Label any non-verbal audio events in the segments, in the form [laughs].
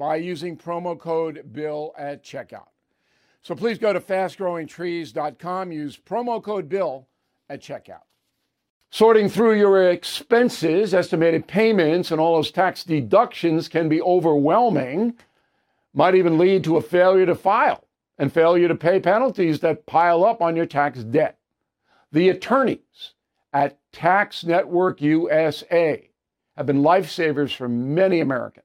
by using promo code BILL at checkout. So please go to fastgrowingtrees.com, use promo code BILL at checkout. Sorting through your expenses, estimated payments, and all those tax deductions can be overwhelming, might even lead to a failure to file and failure to pay penalties that pile up on your tax debt. The attorneys at Tax Network USA have been lifesavers for many Americans.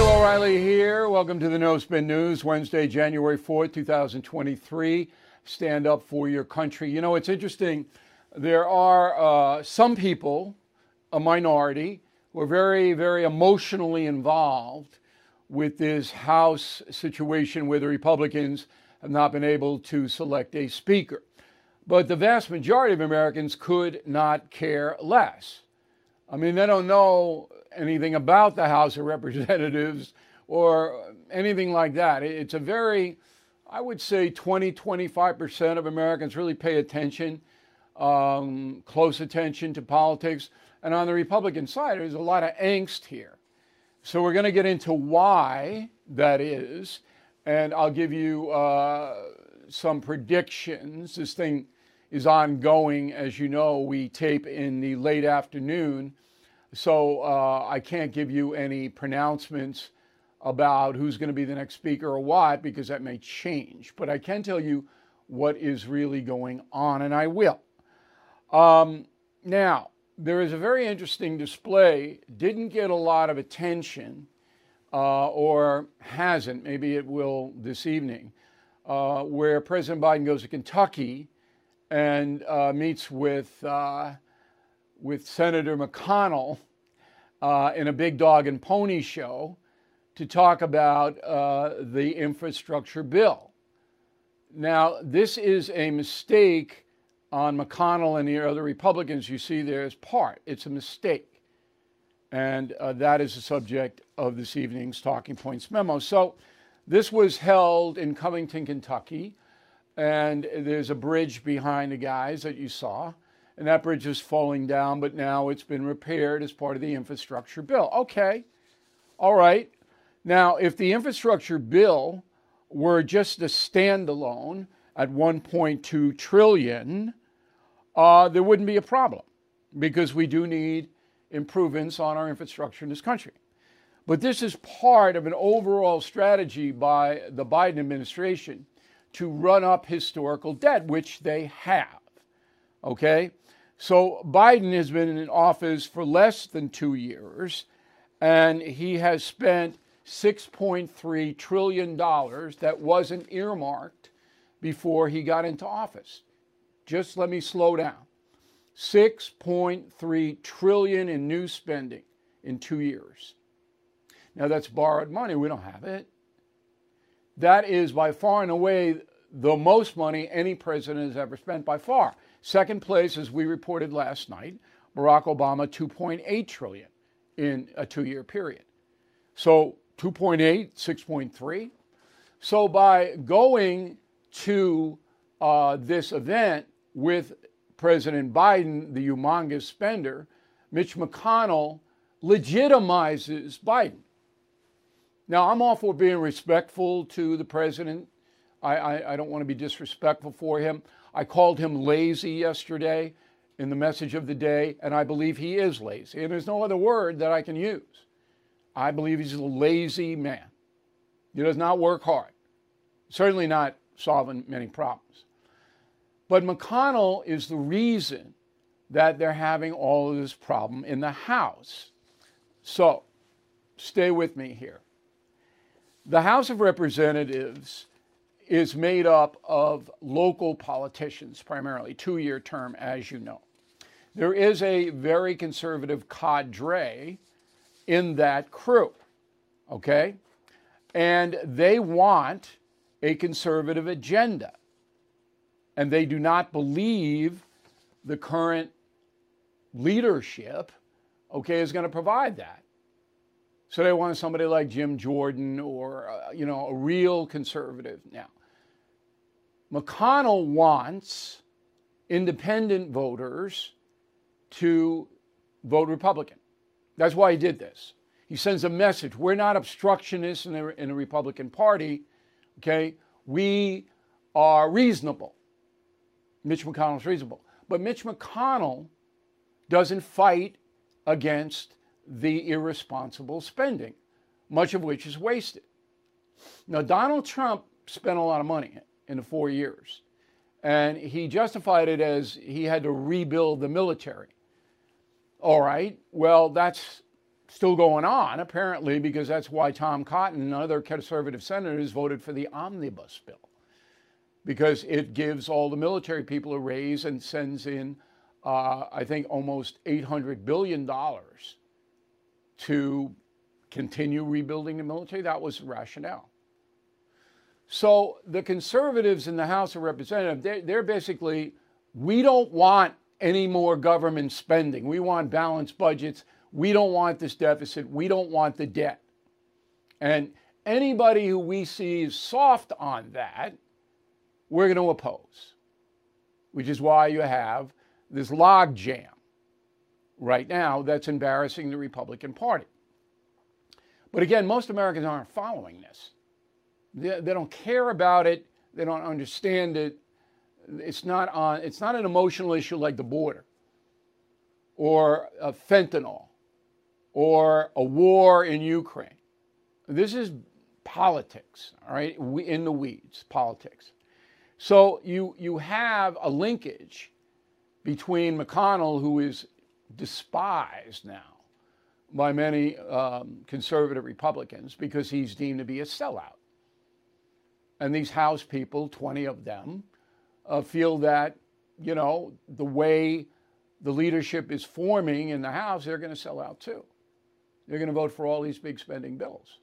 Bill O'Reilly here. Welcome to the No Spin News, Wednesday, January 4th, 2023. Stand up for your country. You know, it's interesting. There are uh, some people, a minority, who are very, very emotionally involved with this House situation where the Republicans have not been able to select a speaker. But the vast majority of Americans could not care less. I mean, they don't know anything about the House of Representatives or anything like that. It's a very, I would say 20, 25% of Americans really pay attention, um, close attention to politics. And on the Republican side, there's a lot of angst here. So we're going to get into why that is. And I'll give you uh, some predictions. This thing is ongoing. As you know, we tape in the late afternoon. So uh, I can't give you any pronouncements about who's going to be the next speaker or what, because that may change. But I can tell you what is really going on, and I will. Um, now, there is a very interesting display, didn't get a lot of attention, uh, or hasn't, maybe it will this evening, uh, where President Biden goes to Kentucky and uh, meets with uh, with Senator McConnell uh, in a big dog and pony show to talk about uh, the infrastructure bill. Now, this is a mistake on McConnell and the other Republicans you see there's part. It's a mistake. And uh, that is the subject of this evening's Talking Points memo. So, this was held in Covington, Kentucky, and there's a bridge behind the guys that you saw and that bridge is falling down, but now it's been repaired as part of the infrastructure bill. Okay, all right. Now, if the infrastructure bill were just a standalone at 1.2 trillion, uh, there wouldn't be a problem because we do need improvements on our infrastructure in this country. But this is part of an overall strategy by the Biden administration to run up historical debt, which they have. Okay? So Biden has been in office for less than two years, and he has spent $6.3 trillion that wasn't earmarked before he got into office. Just let me slow down. 6.3 trillion in new spending in 2 years. Now that's borrowed money, we don't have it. That is by far and away the most money any president has ever spent by far. Second place as we reported last night, Barack Obama 2.8 trillion in a 2-year period. So 2.8, 6.3. So by going to uh, this event with President Biden, the humongous spender, Mitch McConnell legitimizes Biden. Now, I'm all for being respectful to the president. I, I, I don't want to be disrespectful for him. I called him lazy yesterday in the message of the day, and I believe he is lazy. And there's no other word that I can use. I believe he's a lazy man. He does not work hard, certainly not solving many problems. But McConnell is the reason that they're having all of this problem in the House. So, stay with me here. The House of Representatives is made up of local politicians, primarily, two year term, as you know. There is a very conservative cadre in that crew, okay? And they want a conservative agenda. And they do not believe the current leadership, okay, is going to provide that. So they want somebody like Jim Jordan or, uh, you know, a real conservative. Now, McConnell wants independent voters to vote Republican. That's why he did this. He sends a message. We're not obstructionists in the, in the Republican Party, okay? We are reasonable. Mitch McConnell's reasonable. But Mitch McConnell doesn't fight against the irresponsible spending, much of which is wasted. Now, Donald Trump spent a lot of money in the four years, and he justified it as he had to rebuild the military. All right. Well, that's still going on, apparently, because that's why Tom Cotton and other conservative senators voted for the omnibus bill, because it gives all the military people a raise and sends in, uh, I think, almost $800 billion to continue rebuilding the military. That was the rationale. So the conservatives in the House of Representatives, they're, they're basically, we don't want any more government spending. We want balanced budgets. We don't want this deficit. We don't want the debt. And anybody who we see is soft on that, we're going to oppose, which is why you have this logjam right now that's embarrassing the Republican Party. But again, most Americans aren't following this. They, they don't care about it, they don't understand it, it's not on. It's not an emotional issue like the border, or fentanyl, or a war in Ukraine. This is politics. All right, in the weeds, politics. So you you have a linkage between McConnell, who is despised now by many um, conservative Republicans because he's deemed to be a sellout. And these House people, 20 of them, uh, feel that, you know, the way the leadership is forming in the House, they're going to sell out too. They're going to vote for all these big spending bills.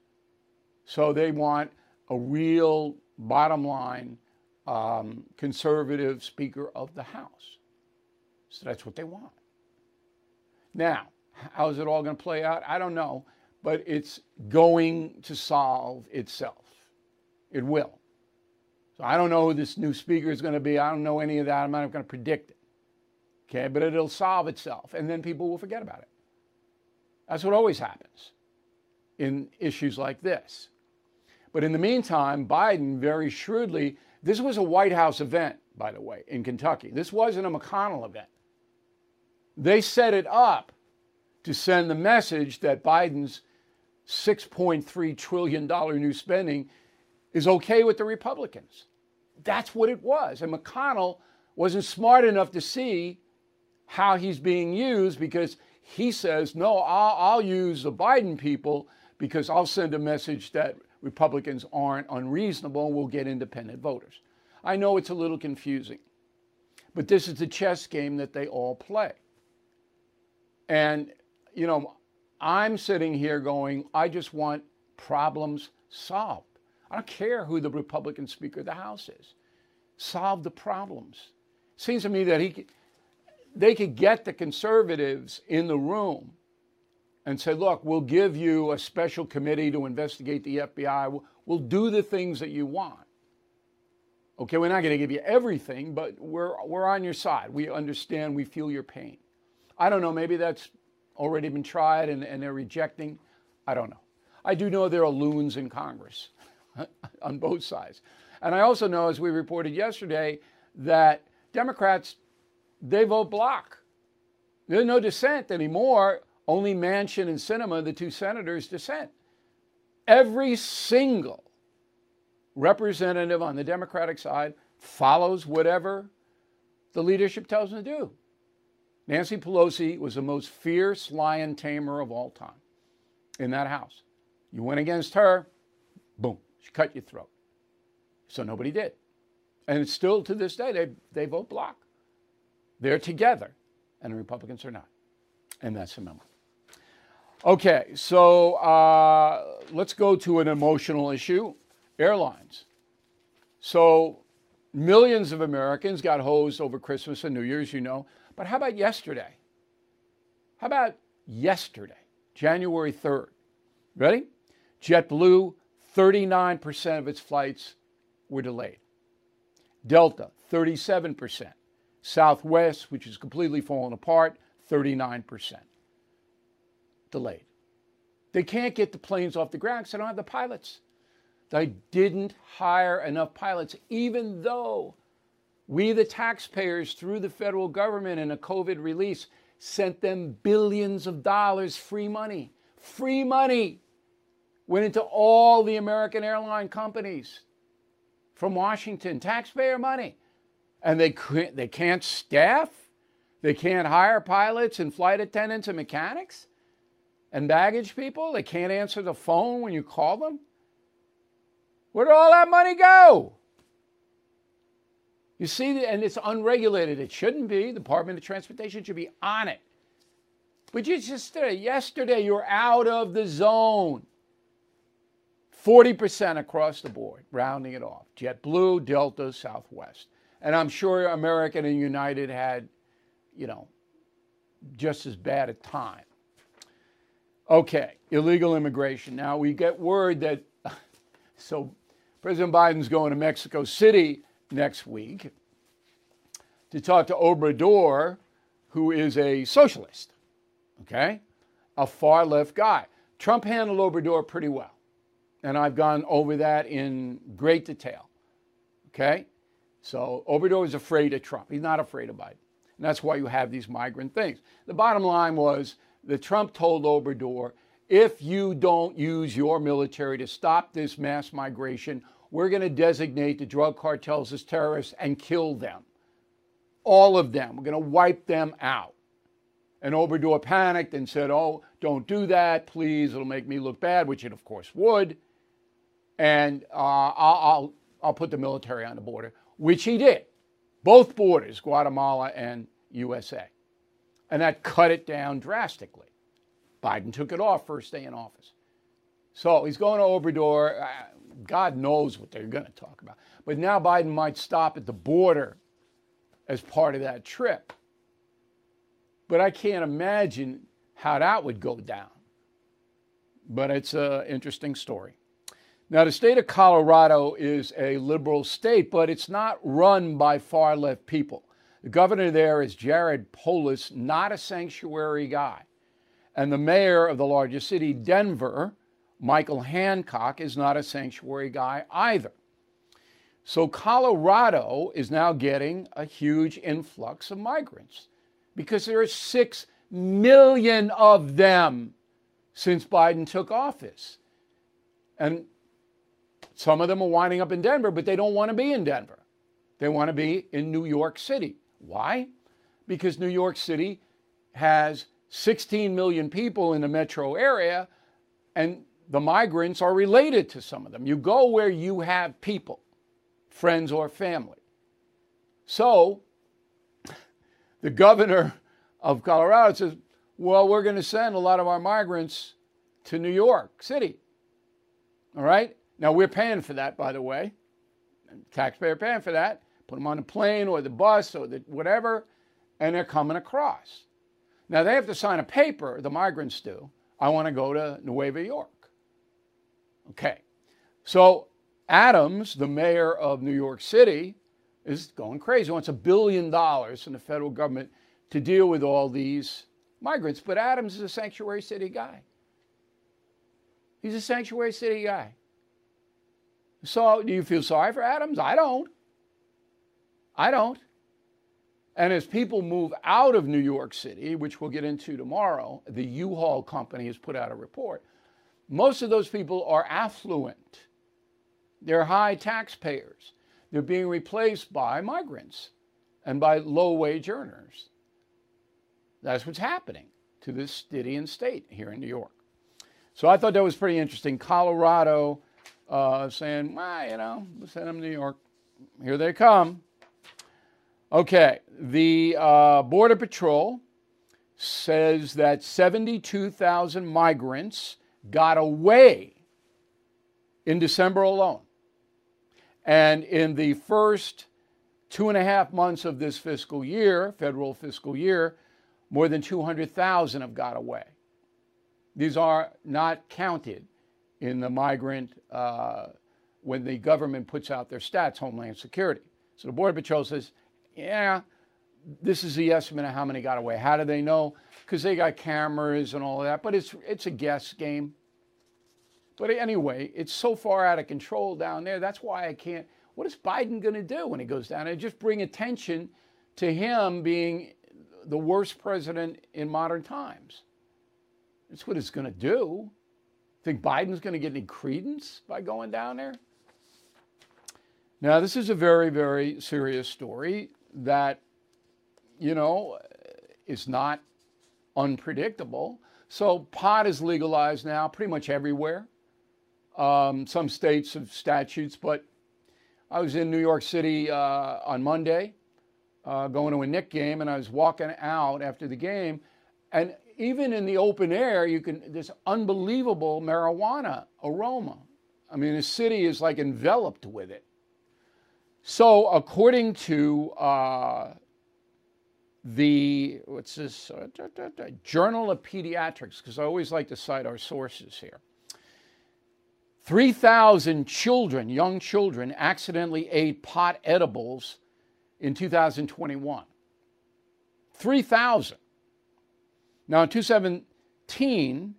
So they want a real bottom line um, conservative Speaker of the House. So that's what they want. Now, how is it all going to play out? I don't know, but it's going to solve itself. It will. So I don't know who this new speaker is going to be. I don't know any of that. I'm not going to predict it. Okay, but it'll solve itself, and then people will forget about it. That's what always happens in issues like this. But in the meantime, Biden very shrewdly, this was a White House event, by the way, in Kentucky. This wasn't a McConnell event. They set it up to send the message that Biden's $6.3 trillion new spending is okay with the Republicans. That's what it was. And McConnell wasn't smart enough to see how he's being used because he says, no, I'll, I'll use the Biden people because I'll send a message that Republicans aren't unreasonable and we'll get independent voters. I know it's a little confusing, but this is the chess game that they all play. And, you know, I'm sitting here going, I just want problems solved. I don't care who the Republican Speaker of the House is. Solve the problems. Seems to me that he, they could get the conservatives in the room and say, look, we'll give you a special committee to investigate the FBI. We'll, we'll do the things that you want. Okay, we're not going to give you everything, but we're, we're on your side. We understand, we feel your pain. I don't know, maybe that's already been tried and, and they're rejecting. I don't know. I do know there are loons in Congress [laughs] on both sides. And I also know, as we reported yesterday, that Democrats, they vote block. There's no dissent anymore only Manchin and Sinema, the two senators, dissent. Every single representative on the Democratic side follows whatever the leadership tells them to do. Nancy Pelosi was the most fierce lion tamer of all time in that house. You went against her, cut your throat. So nobody did. And still to this day, they, they vote block. They're together, and the Republicans are not. And that's the memo. Okay, so uh, let's go to an emotional issue airlines. So, millions of Americans got hosed over Christmas and New Year's, you know. But how about yesterday? How about yesterday, January 3rd? Ready? JetBlue, 39% of its flights were delayed. Delta, 37%. Southwest, which is completely fallen apart, 39% delayed. They can't get the planes off the ground because they don't have the pilots. They didn't hire enough pilots, even though we, the taxpayers, through the federal government and a COVID release, sent them billions of dollars free money. Free money went into all the American airline companies from Washington, taxpayer money. And they, they can't staff, they can't hire pilots and flight attendants and mechanics and baggage people? They can't answer the phone when you call them? Where did all that money go? You see, and it's unregulated. It shouldn't be. The Department of Transportation should be on it. But you just uh, yesterday, you're out of the zone. 40% across the board, rounding it off. JetBlue, Delta, Southwest. And I'm sure American and United had, you know, just as bad a time. Okay, illegal immigration. Now we get word that, [laughs] so President Biden's going to Mexico City next week to talk to Obrador, who is a socialist, okay, a far left guy. Trump handled Obrador pretty well, and I've gone over that in great detail, okay? So Obrador is afraid of Trump. He's not afraid of Biden. And that's why you have these migrant things. The bottom line was that Trump told Obrador if you don't use your military to stop this mass migration, we're going to designate the drug cartels as terrorists and kill them. All of them. We're going to wipe them out. And Obrador panicked and said, Oh, don't do that, please. It'll make me look bad, which it, of course, would. And uh, I'll, I'll, put the military on the border, which he did. Both borders, Guatemala and USA and that cut it down drastically. Biden took it off first day in office. So he's going to Obrador. Uh, God knows what they're going to talk about. But now Biden might stop at the border as part of that trip. But I can't imagine how that would go down. But it's an interesting story. Now, the state of Colorado is a liberal state, but it's not run by far left people. The governor there is Jared Polis, not a sanctuary guy. And the mayor of the largest city, Denver, Michael Hancock, is not a sanctuary guy either. So Colorado is now getting a huge influx of migrants because there are 6 million of them since Biden took office. And some of them are winding up in Denver, but they don't want to be in Denver. They want to be in New York City. Why? Because New York City has 16 million people in the metro area, and the migrants are related to some of them. You go where you have people, friends or family. So the governor of Colorado says, well, we're going to send a lot of our migrants to New York City. All right? Now, we're paying for that, by the way. Taxpayer paying for that. Put them on the plane or the bus or the whatever, and they're coming across. Now, they have to sign a paper, the migrants do. I want to go to Nueva York. Okay. So, Adams, the mayor of New York City, is going crazy. He wants a billion dollars from the federal government to deal with all these migrants. But Adams is a sanctuary city guy. He's a sanctuary city guy. So, do you feel sorry for Adams? I don't. I don't. And as people move out of New York City, which we'll get into tomorrow, the U Haul company has put out a report. Most of those people are affluent, they're high taxpayers. They're being replaced by migrants and by low wage earners. That's what's happening to this city and state here in New York. So I thought that was pretty interesting. Colorado uh, saying, well, you know, send them to New York. Here they come. Okay, the uh, Border Patrol says that 72,000 migrants got away in December alone. And in the first two and a half months of this fiscal year, federal fiscal year, more than 200,000 have got away. These are not counted in the migrant uh, when the government puts out their stats, Homeland Security. So the Border Patrol says, yeah, this is the estimate of how many got away. How do they know? Because they got cameras and all of that, but it's, it's a guess game. But anyway, it's so far out of control down there. That's why I can't. What is Biden going to do when he goes down there? Just bring attention to him being the worst president in modern times. That's what it's going to do. Think Biden's going to get any credence by going down there? Now, this is a very, very serious story that, you know, is not unpredictable. So, pot is legalized now pretty much everywhere. Um, some states have statutes, but I was in New York City uh, on Monday uh, going to a Knick game, and I was walking out after the game, and even in the open air, you can this unbelievable marijuana aroma. I mean, the city is like enveloped with it. So, according to uh, the what's this uh, Journal of Pediatrics, because I always like to cite our sources here. 3,000 children, young children, accidentally ate pot edibles in 2021. 3,000. Now, in 2017,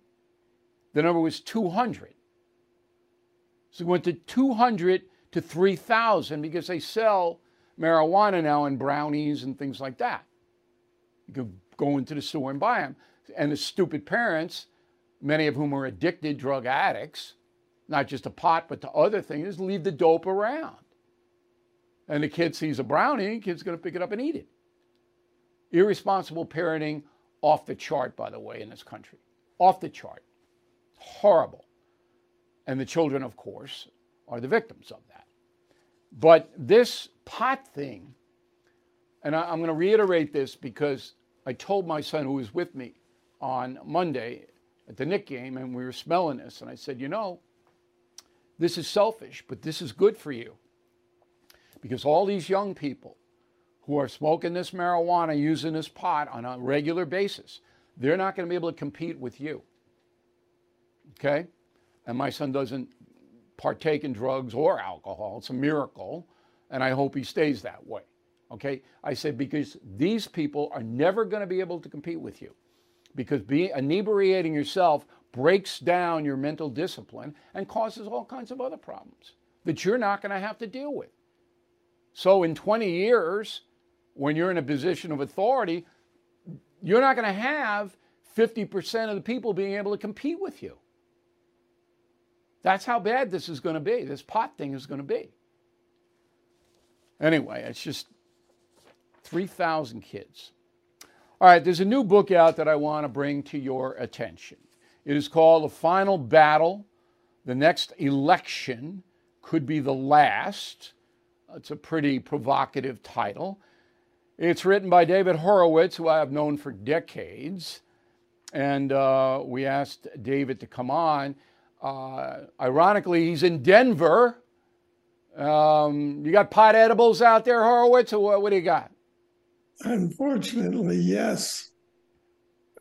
the number was 200. So it went to 200 to 3,000 because they sell marijuana now in brownies and things like that. You could go into the store and buy them. And the stupid parents, many of whom are addicted drug addicts, not just to pot, but to other things, leave the dope around. And the kid sees a brownie, the kid's going to pick it up and eat it. Irresponsible parenting off the chart, by the way, in this country. Off the chart. Horrible. And the children, of course, are the victims of that. But this pot thing, and I, am going to reiterate this because I told my son who was with me on Monday at the Knick game, and we were smelling this, and I said, you know, this is selfish, but this is good for you. Because all these young people who are smoking this marijuana, using this pot on a regular basis, they're not going to be able to compete with you. Okay? And my son doesn't partake in drugs or alcohol. It's a miracle. And I hope he stays that way. Okay? I said, because these people are never going to be able to compete with you. Because being inebriating yourself breaks down your mental discipline and causes all kinds of other problems that you're not going to have to deal with. So, in 20 years, when you're in a position of authority, you're not going to have 50% of the people being able to compete with you. That's how bad this is going to be. This pot thing is going to be. Anyway, it's just 3,000 kids. All right, there's a new book out that I want to bring to your attention. It is called The Final Battle The next election could be the last. It's a pretty provocative title. It's written by David Horowitz, who I have known for decades. And uh, we asked David to come on. Uh, ironically, he's in Denver. Um, you got pot edibles out there, Horowitz, or what, what do you got? Unfortunately, yes.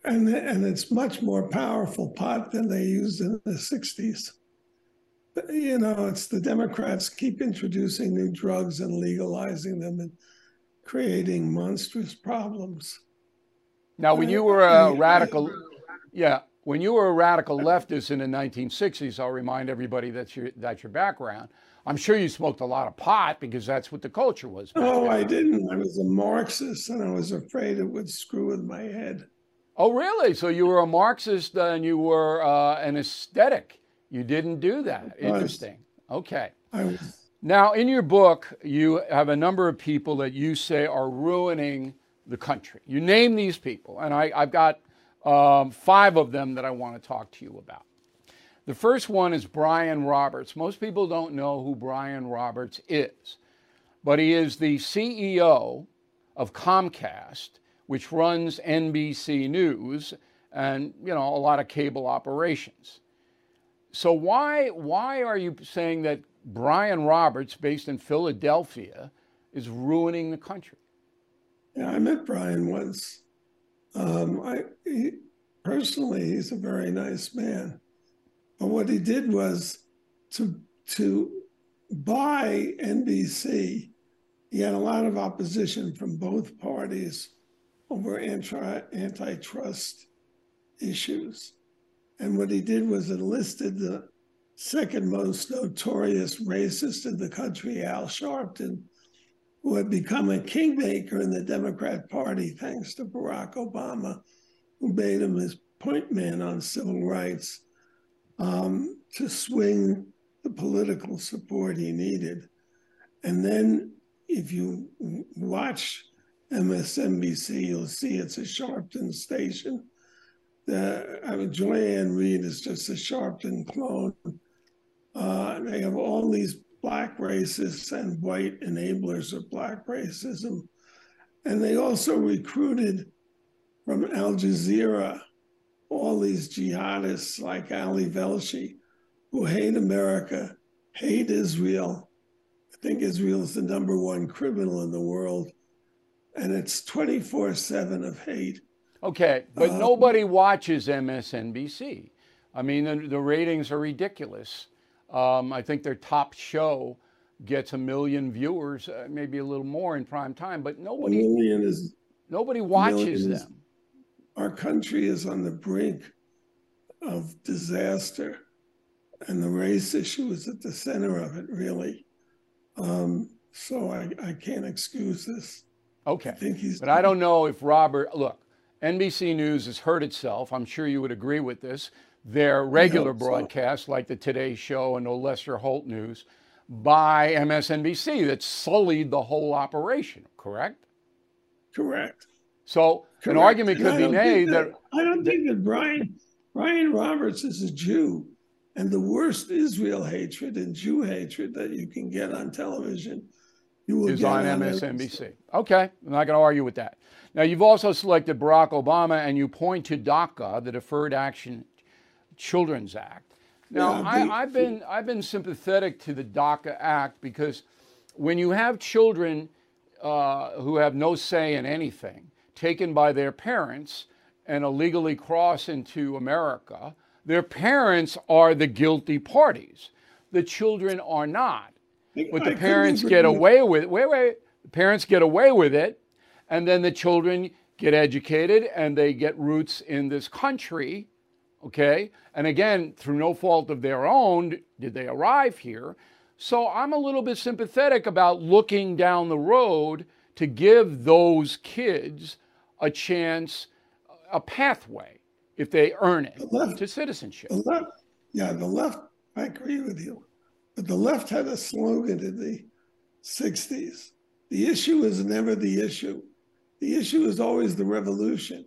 And, and it's much more powerful pot than they used in the 60s. But, you know, it's the Democrats keep introducing new drugs and legalizing them and creating monstrous problems. Now, when you were a radical, yeah, when you were a radical leftist in the 1960s, I'll remind everybody that's your that's your background. I'm sure you smoked a lot of pot because that's what the culture was. Oh, then. I didn't. I was a Marxist, and I was afraid it would screw with my head. Oh, really? So you were a Marxist and you were uh, an aesthetic. You didn't do that. Interesting. Okay. Now, in your book, you have a number of people that you say are ruining the country. You name these people, and I, have got um, five of them that I want to talk to you about. The first one is Brian Roberts. Most people don't know who Brian Roberts is, but he is the CEO of Comcast, which runs NBC News and you know a lot of cable operations. So why why are you saying that Brian Roberts, based in Philadelphia, is ruining the country? Yeah, I met Brian once. Um, I he, personally, he's a very nice man. But what he did was to to buy NBC. He had a lot of opposition from both parties over anti antitrust issues. And what he did was enlisted the second most notorious racist in the country, Al Sharpton, who had become a kingmaker in the Democrat Party thanks to Barack Obama, who made him his point man on civil rights um, to swing the political support he needed. And then if you watch MSNBC, you'll see it's a Sharpton station. The, I mean, Joy Ann Reid is just a Sharpton clone. Uh, they have all these black racists and white enablers of black racism. And they also recruited from Al Jazeera all these jihadists like Ali Velshi who hate America, hate Israel. I think Israel is the number one criminal in the world. And it's 24 7 of hate. Okay, but um, nobody watches MSNBC. I mean, the, the ratings are ridiculous. Um, I think their top show gets a million viewers, uh, maybe a little more in prime time, but nobody, is, nobody watches them. Is, our country is on the brink of disaster, and the race issue is at the center of it, really. Um, so I, I can't excuse this. Okay. I but I don't know if Robert, look, NBC News has hurt itself. I'm sure you would agree with this. Their regular broadcasts, so. like the Today Show and the Lester Holt News, by MSNBC that sullied the whole operation, correct? Correct. So Correct. an argument could be made that, that, I don't think that Brian Brian Roberts is a Jew, and the worst Israel hatred and Jew hatred that you can get on television, you will is on, on MSNBC. Okay, I'm not going to argue with that. Now you've also selected Barack Obama, and you point to DACA, the Deferred Action Children's Act. Now I, I've been I've been sympathetic to the DACA Act because when you have children uh, who have no say in anything taken by their parents and illegally cross into America, their parents are the guilty parties. The children are not. But the parents get away with it. Wait, wait. The parents get away with it, and then the children get educated and they get roots in this country. Okay? And again, through no fault of their own, did they arrive here. So I'm a little bit sympathetic about looking down the road to give those kids a chance, a pathway, if they earn it, the left, to citizenship. The left, yeah, the left, I agree with you. But the left had a slogan in the 60s the issue is never the issue, the issue is always the revolution.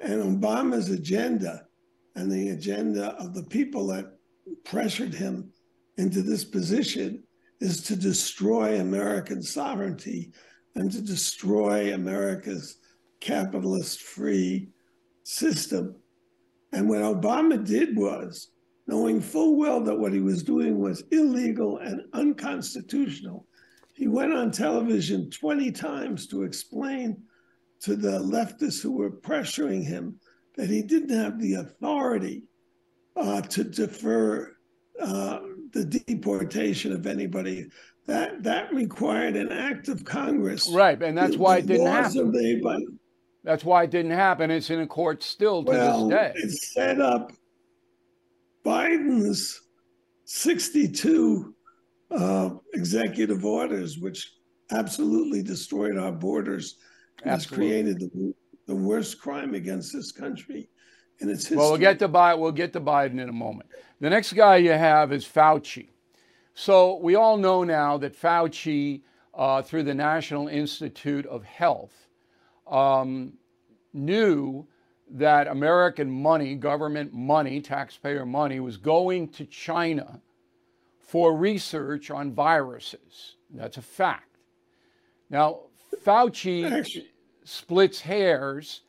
And Obama's agenda and the agenda of the people that pressured him into this position is to destroy American sovereignty and to destroy America's capitalist free system. And what Obama did was, knowing full well that what he was doing was illegal and unconstitutional, he went on television 20 times to explain to the leftists who were pressuring him that he didn't have the authority uh, to defer uh, the deportation of anybody. That that required an act of Congress. Right, and that's The- why it didn't happen. That's why it didn't happen. It's in a court still to well, this day. it set up Biden's 62 uh, executive orders, which absolutely destroyed our borders. and Has created the, the worst crime against this country in its history. Well, we'll get to Biden. We'll get to Biden in a moment. The next guy you have is Fauci. So we all know now that Fauci, uh, through the National Institute of Health, um, knew that American money, government money, taxpayer money, was going to China for research on viruses. That's a fact. Now, Fauci Actually- splits hairs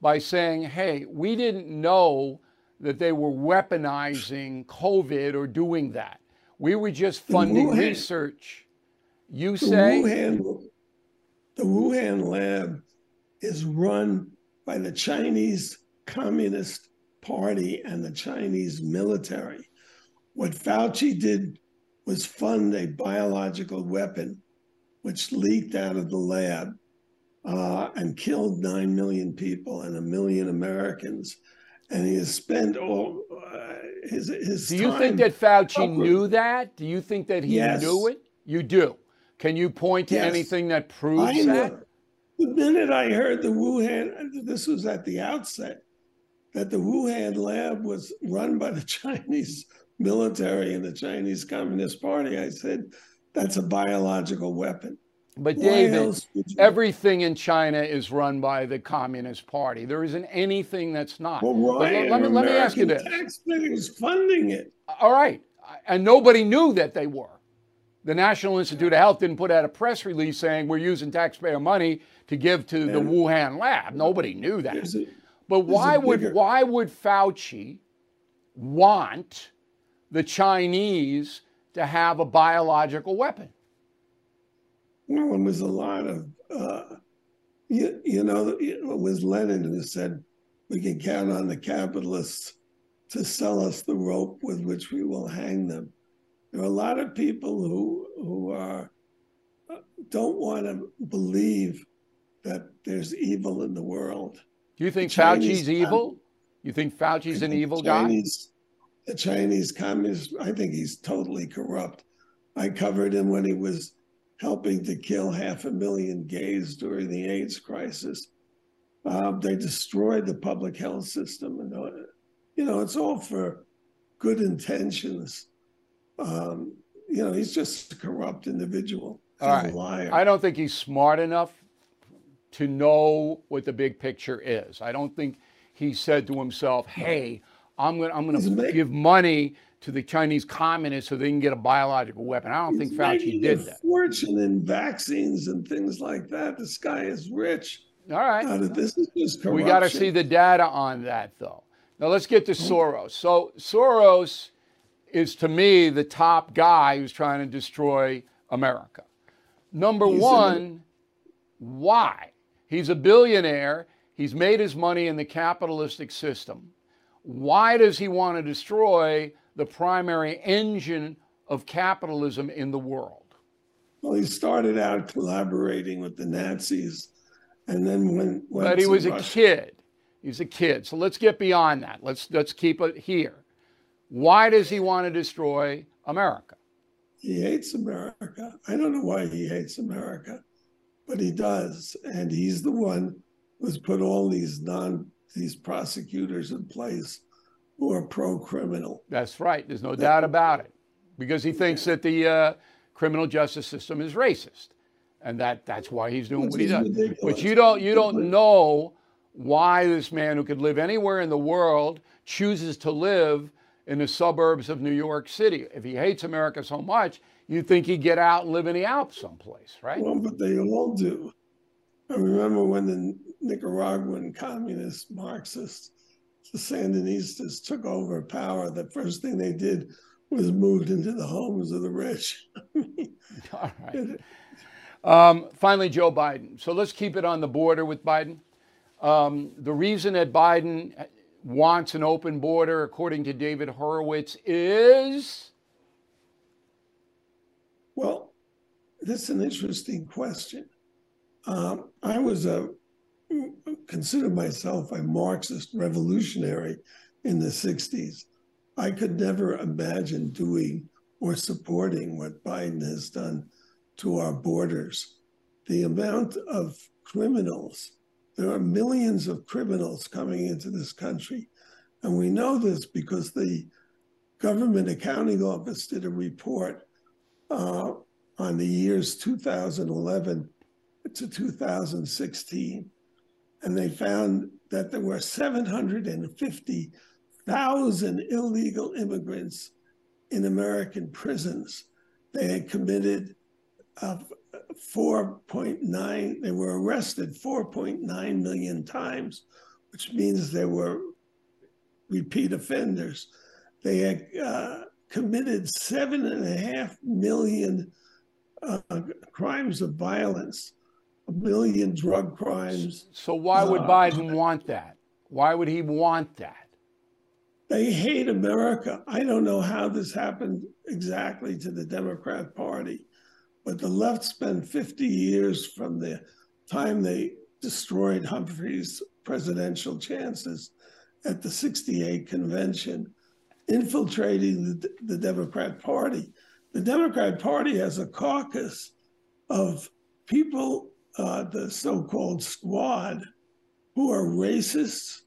by saying, hey, we didn't know that they were weaponizing COVID or doing that. We were just funding Wuhan- research. You The say? Wuhan, the Wuhan lab is run by the Chinese Communist Party and the Chinese military. What Fauci did was fund a biological weapon which leaked out of the lab uh, and killed 9 million people and a million Americans. And he has spent all uh, his, his Do you think that Fauci upward. knew that? Do you think that he Yes. knew it? You do. Can you point to Yes. anything that proves that? The minute I heard the Wuhan, this was at the outset, that the Wuhan lab was run by the [laughs] Chinese military and the Chinese Communist Party, I said, that's a biological weapon. But David, else would you- everything in China is run by the Communist Party. There isn't anything that's not. well, why let, me, let me ask you this. Taxpayers funding it. All right. And nobody knew that they were. The National Institute of Health didn't put out a press release saying we're using taxpayer money to give to the Wuhan lab. Nobody knew that. A- But why would bigger- why would Fauci want the Chinese to have a biological weapon? There was a lot of, uh, you, you know, it was Lenin who said, we can count on the capitalists to sell us the rope with which we will hang them. There are a lot of people who, who are, uh, don't want to believe that there's evil in the world. Do you think Chinese Fauci's evil? You think Fauci's an evil guy? The Chinese communist, I think he's totally corrupt. I covered him when he was helping to kill half a million gays during the AIDS crisis. Um, they destroyed the public health system, and uh, you know it's all for good intentions. Um, you know, he's just a corrupt individual. All right. a liar. I don't think he's smart enough to know what the big picture is. I don't think he said to himself, "Hey, I'm going to I'm going to give money to the Chinese communists so they can get a biological weapon." I don't think He's Fauci making did a that. Fortune in vaccines and things like that. This guy is rich. All right. This is just corruption. We got to see the data on that, though. Now let's get to Soros. So Soros is, to me, the top guy who's trying to destroy America. Number He's one, why? He's a billionaire. He's made his money in the capitalistic system. Why does he want to destroy the primary engine of capitalism in the world? Well, he started out collaborating with the Nazis, and then when But he was a Russia. kid. He's a kid. So let's get beyond that. Let's let's keep it here. Why does he want to destroy America? He hates America. I don't know why he hates America, but he does, and he's the one who's put all these non these prosecutors in place who are pro criminal. That's right. There's no doubt about it, because he thinks that the uh, criminal justice system is racist, and that that's why he's doing what he does. But you don't you don't know why this man who could live anywhere in the world chooses to live in the suburbs of New York City. If he hates America so much, you'd think he'd get out and live in the Alps someplace, right? Well, but they all do. I remember when the Nicaraguan communist Marxists, the Sandinistas, took over power, the first thing they did was moved into the homes of the rich. [laughs] [laughs] all right. Um, finally, Joe Biden. So let's keep it on the border with Biden. Um, the reason that Biden wants an open border, according to David Horowitz, is? Well, this is an interesting question. Um, I was a consider myself a Marxist revolutionary in the 60s. I could never imagine doing or supporting what Biden has done to our borders. The amount of criminals there are millions of criminals coming into this country. And we know this because the Government Accounting Office did a report uh, on the years 2011 to 2016. And they found that there were 750,000 illegal immigrants in American prisons. They had committed uh, 4.9, they were arrested 4.9 million times, which means they were repeat offenders. They had uh, committed seven and a half million uh, crimes of violence, a million drug crimes. So, why would uh, Biden want that? Why would he want that? They hate America. I don't know how this happened exactly to the Democrat Party but the left spent 50 years from the time they destroyed Humphrey's presidential chances at the 68 convention, infiltrating the, the Democrat Party. The Democrat Party has a caucus of people, uh, the so called squad, who are racists,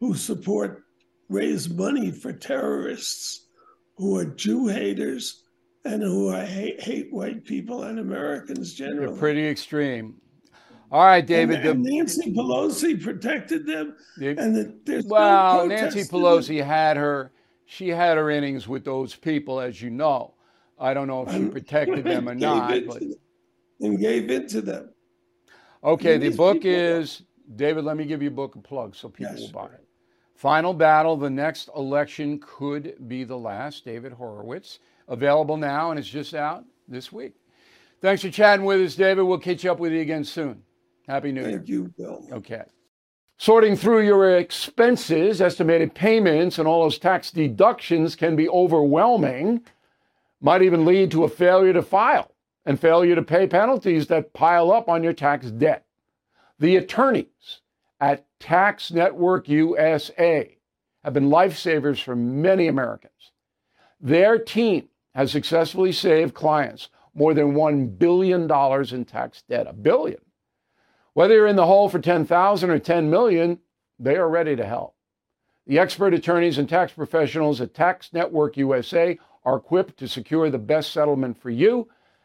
who support, raise money for terrorists, who are Jew haters, and who hate, hate white people and Americans generally. They're pretty extreme. All right, David. And, and Nancy Pelosi protected them, and the, well, no Nancy Pelosi had her. She had her innings with those people, as you know. I don't know if she protected them or [laughs] not, but and gave in to them. Okay, the book is David. Let me give you a book a plug so people yes, will buy it. Final battle. The next election could be the last. David Horowitz available now, and it's just out this week. Thanks for chatting with us, David. We'll catch up with you again soon. Happy New Thank Year. Thank you, Bill. Okay. Sorting through your expenses, estimated payments, and all those tax deductions can be overwhelming, might even lead to a failure to file and failure to pay penalties that pile up on your tax debt. The attorneys at Tax Network USA have been lifesavers for many Americans. Their team has successfully saved clients more than $1 billion in tax debt. A billion. Whether you're in the hole for 10,000 or 10 million, they are ready to help. The expert attorneys and tax professionals at Tax Network USA are equipped to secure the best settlement for you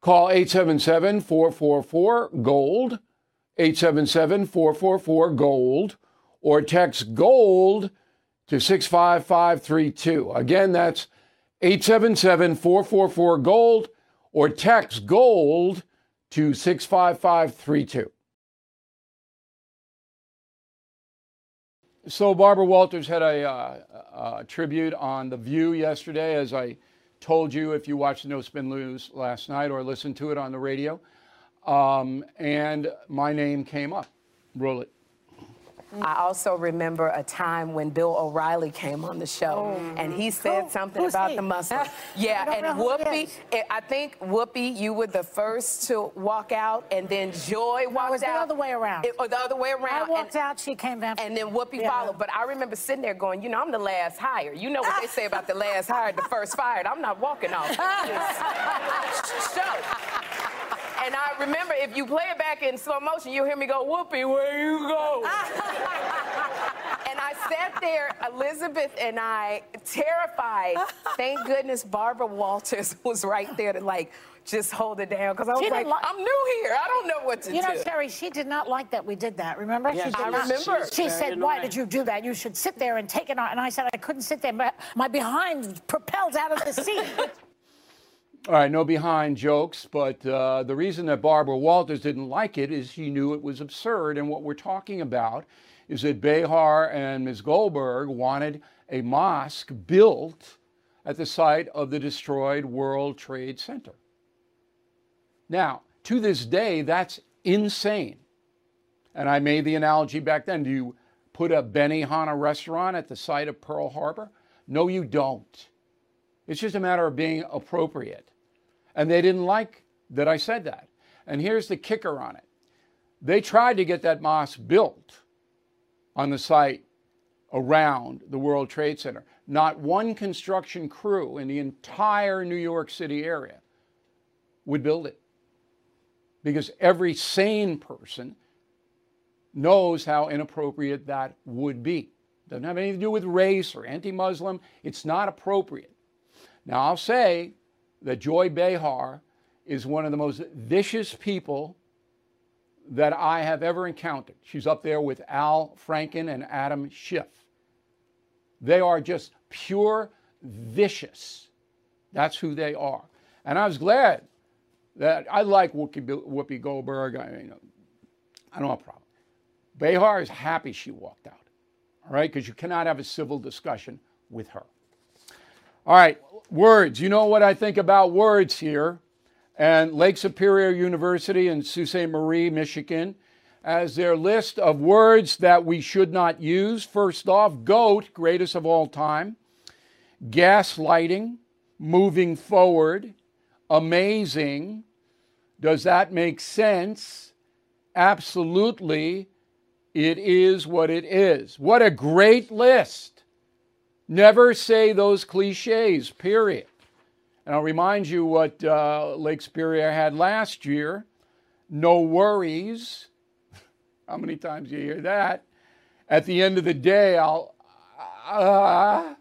Call 877 444 GOLD, 877 444 GOLD, or text GOLD to 65532. Again, that's 877 444 GOLD, or text GOLD to 65532. So, Barbara Walters had a uh, tribute on The View yesterday, as I told you if you watched No Spin News last night or listened to it on the radio. Um, and my name came up. Roll it. Mm. I also remember a time when Bill O'Reilly came on the show oh. and he said Who? something Who's about he? the Muslim. [laughs] yeah, and Whoopi, I think Whoopi, you were the first to walk out and then Joy walked was out. the other way around. It, or the other way around. I walked and, out, she came back. And then Whoopi yeah. followed. But I remember sitting there going, you know, I'm the last hire. You know what they say about the last hired, the first fired. I'm not walking off. [laughs] And I remember if you play it back in slow motion, you'll hear me go, Whoopi, where you go? [laughs] and I sat there, Elizabeth and I, terrified. [laughs] Thank goodness Barbara Walters [laughs] was right there to like just hold it down because I was like, I'm new here. I don't know what to you do. You know, Sherri, she did not like that we did that. Remember? Yeah, she did I not. remember. She, she said, "Why did you do that? You should sit there and take it on." And I said, "I couldn't sit there. My, my behind propelled out of the seat." All right, no behind jokes, but uh, the reason that Barbara Walters didn't like it is she knew it was absurd. And what we're talking about is that Behar and Ms. Goldberg wanted a mosque built at the site of the destroyed World Trade Center. Now, to this day, that's insane. And I made the analogy back then. Do you put a Benihana restaurant at the site of Pearl Harbor? No, you don't. It's just a matter of being appropriate. And they didn't like that I said that. And here's the kicker on it they tried to get that mosque built on the site around the World Trade Center. Not one construction crew in the entire New York City area would build it. Because every sane person knows how inappropriate that would be. Doesn't have anything to do with race or anti Muslim. It's not appropriate. Now, I'll say that Joy Behar is one of the most vicious people that I have ever encountered. She's up there with Al Franken and Adam Schiff. They are just pure vicious. That's who they are. And I was glad that I like Whoopi, Goldberg. I mean, I don't have a problem. Behar is happy she walked out, all right, because you cannot have a civil discussion with her. All right, words. You know what I think about words here. And Lake Superior University in Sault Ste. Marie, Michigan, as their list of words that we should not use. First off, GOAT, greatest of all time, gaslighting, moving forward, amazing. Does that make sense? Absolutely. It is what it is. What a great list. Never say those cliches, period. And I'll remind you what uh, Lake Superior had last year no worries. [laughs] How many times do you hear that? At the end of the day, I'll. Uh,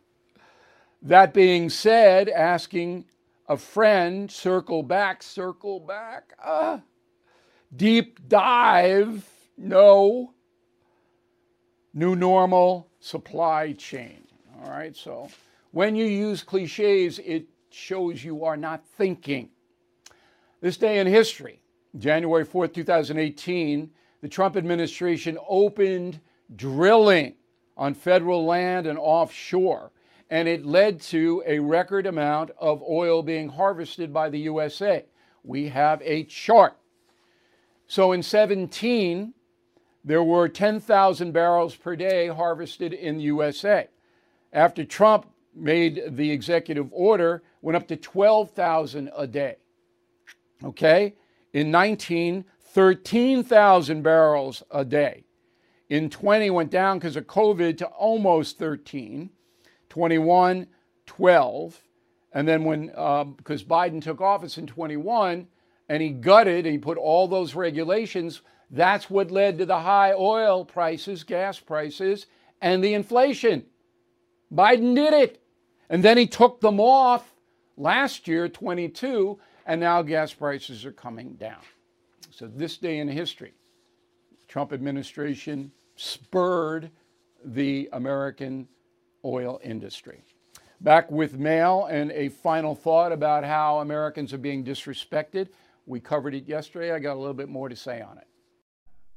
that being said, asking a friend, circle back, circle back. Uh, deep dive, no. New normal supply chain. All right, so when you use cliches, it shows you are not thinking. This day in history, January 4th, 2018, the Trump administration opened drilling on federal land and offshore, and it led to a record amount of oil being harvested by the USA. We have a chart. So in 17, there were 10,000 barrels per day harvested in the USA after Trump made the executive order, went up to 12,000 a day. Okay? In 19, 13,000 barrels a day. In 20, went down because of COVID to almost 13. 21, 12. And then when, because um, Biden took office in 21 and he gutted and he put all those regulations, that's what led to the high oil prices, gas prices, and the inflation. Biden did it. And then he took them off last year, 22, and now gas prices are coming down. So, this day in history, Trump administration spurred the American oil industry. Back with mail and a final thought about how Americans are being disrespected. We covered it yesterday. I got a little bit more to say on it.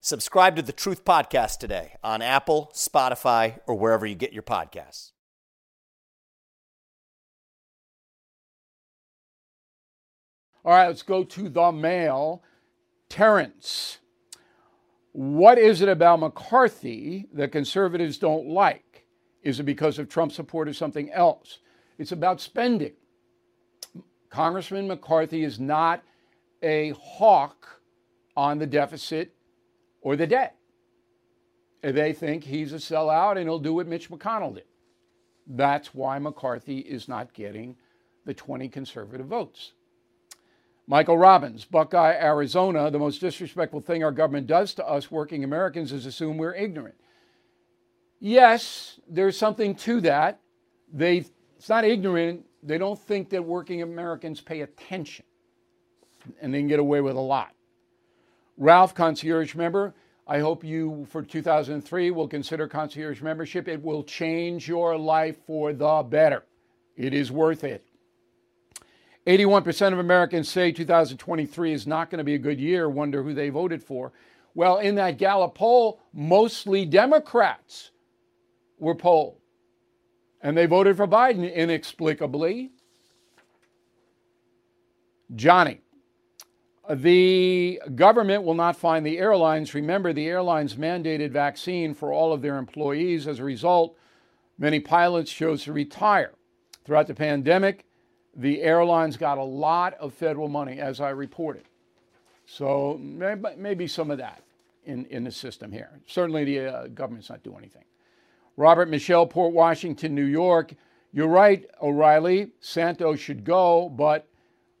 Subscribe to the Truth Podcast today on Apple, Spotify, or wherever you get your podcasts. All right, let's go to the mail. Terrence. What is it about McCarthy that conservatives don't like? Is it because of Trump support or something else? It's about spending. Congressman McCarthy is not a hawk on the deficit or the debt. They think he's a sellout and he'll do what Mitch McConnell did. That's why McCarthy is not getting the 20 conservative votes. Michael Robbins, Buckeye, Arizona. The most disrespectful thing our government does to us working Americans is assume we're ignorant. Yes, there's something to that. They, it's not ignorant. They don't think that working Americans pay attention and they can get away with a lot. Ralph, concierge member. I hope you, for 2003, will consider concierge membership. It will change your life for the better. It is worth it. 81% of Americans say 2023 is not going to be a good year. Wonder who they voted for. Well, in that Gallup poll, mostly Democrats were polled. And they voted for Biden inexplicably. Johnny, the government will not find the airlines. Remember, the airlines mandated vaccine for all of their employees. As a result, many pilots chose to retire. Throughout the pandemic, the airlines got a lot of federal money, as I reported. So maybe, some of that in, in the system here. Certainly the uh, government's not doing anything. Robert Michelle, Port Washington, New York. You're right, O'Reilly. Santos should go, but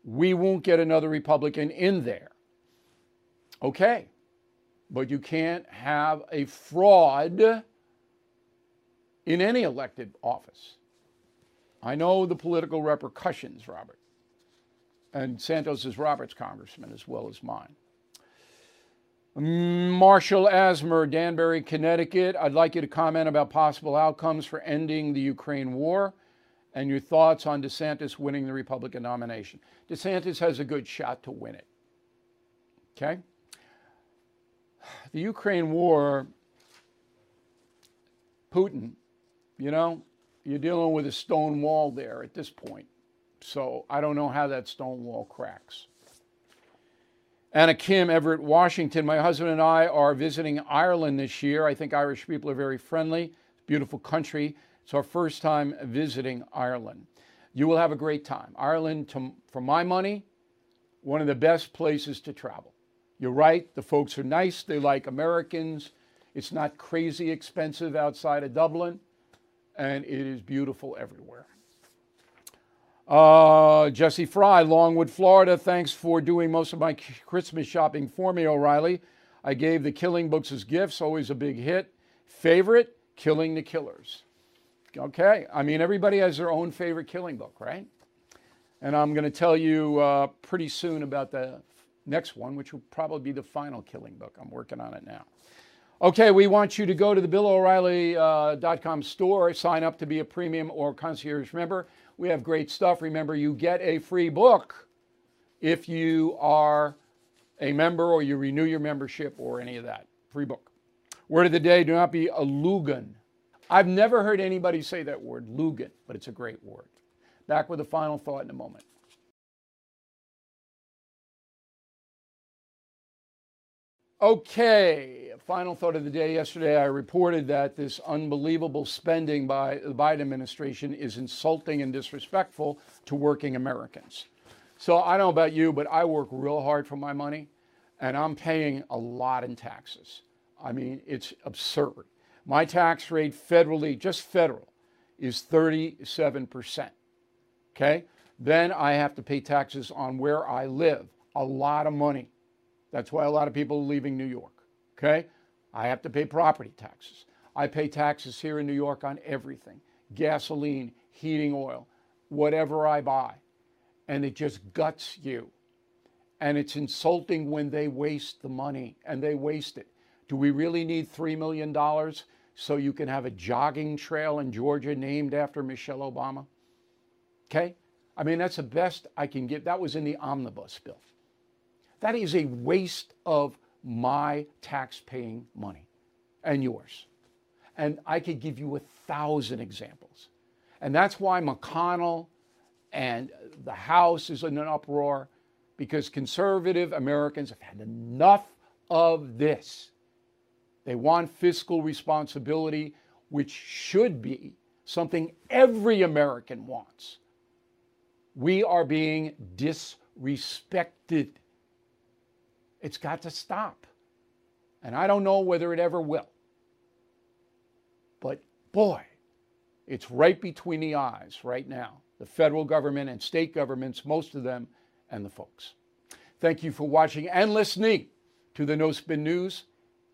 we won't get another Republican in there. Okay, but you can't have a fraud in any elected office. I know the political repercussions, Robert. And Santos is Robert's congressman as well as mine. Marshall Asmer, Danbury, Connecticut. I'd like you to comment about possible outcomes for ending the Ukraine war and your thoughts on DeSantis winning the Republican nomination. DeSantis has a good shot to win it. Okay? The Ukraine war, Putin, you know, you're dealing with a stone wall there at this point. So I don't know how that stone wall cracks. Anna Kim, Everett, Washington. My husband and I are visiting Ireland this year. I think Irish people are very friendly. Beautiful country. It's our first time visiting Ireland. You will have a great time. Ireland, to, for my money, one of the best places to travel. You're right, the folks are nice. They like Americans. It's not crazy expensive outside of Dublin and it is beautiful everywhere. Uh, Jesse Fry, Longwood, Florida. Thanks for doing most of my Christmas shopping for me, O'Reilly. I gave the Killing books as gifts, always a big hit. Favorite? Killing the Killers. Okay, I mean, everybody has their own favorite killing book, right? And I'm going to tell you uh, pretty soon about the next one, which will probably be the final killing book. I'm working on it now. Okay, we want you to go to the BillO'Reilly.com uh, store, sign up to be a premium or concierge member. We have great stuff. Remember, you get a free book if you are a member or you renew your membership or any of that. Free book. Word of the day do not be a Lugan. I've never heard anybody say that word, Lugan, but it's a great word. Back with a final thought in a moment. Okay, final thought of the day. Yesterday, I reported that this unbelievable spending by the Biden administration is insulting and disrespectful to working Americans. So I don't know about you, but I work real hard for my money, and I'm paying a lot in taxes. I mean, it's absurd. My tax rate federally, just federal, is 37%. Okay? Then I have to pay taxes on where I live, a lot of money. That's why a lot of people are leaving New York. Okay? I have to pay property taxes. I pay taxes here in New York on everything gasoline, heating oil, whatever I buy. And it just guts you. And it's insulting when they waste the money and they waste it. Do we really need $3 million so you can have a jogging trail in Georgia named after Michelle Obama? Okay? I mean, that's the best I can get. That was in the omnibus bill. That is a waste of my tax paying money and yours. And I could give you a thousand examples. And that's why McConnell and the House is in an uproar because conservative Americans have had enough of this. They want fiscal responsibility, which should be something every American wants. We are being disrespected. It's got to stop. And I don't know whether it ever will. But boy, it's right between the eyes right now. The federal government and state governments, most of them, and the folks. Thank you for watching and listening to the No Spin News.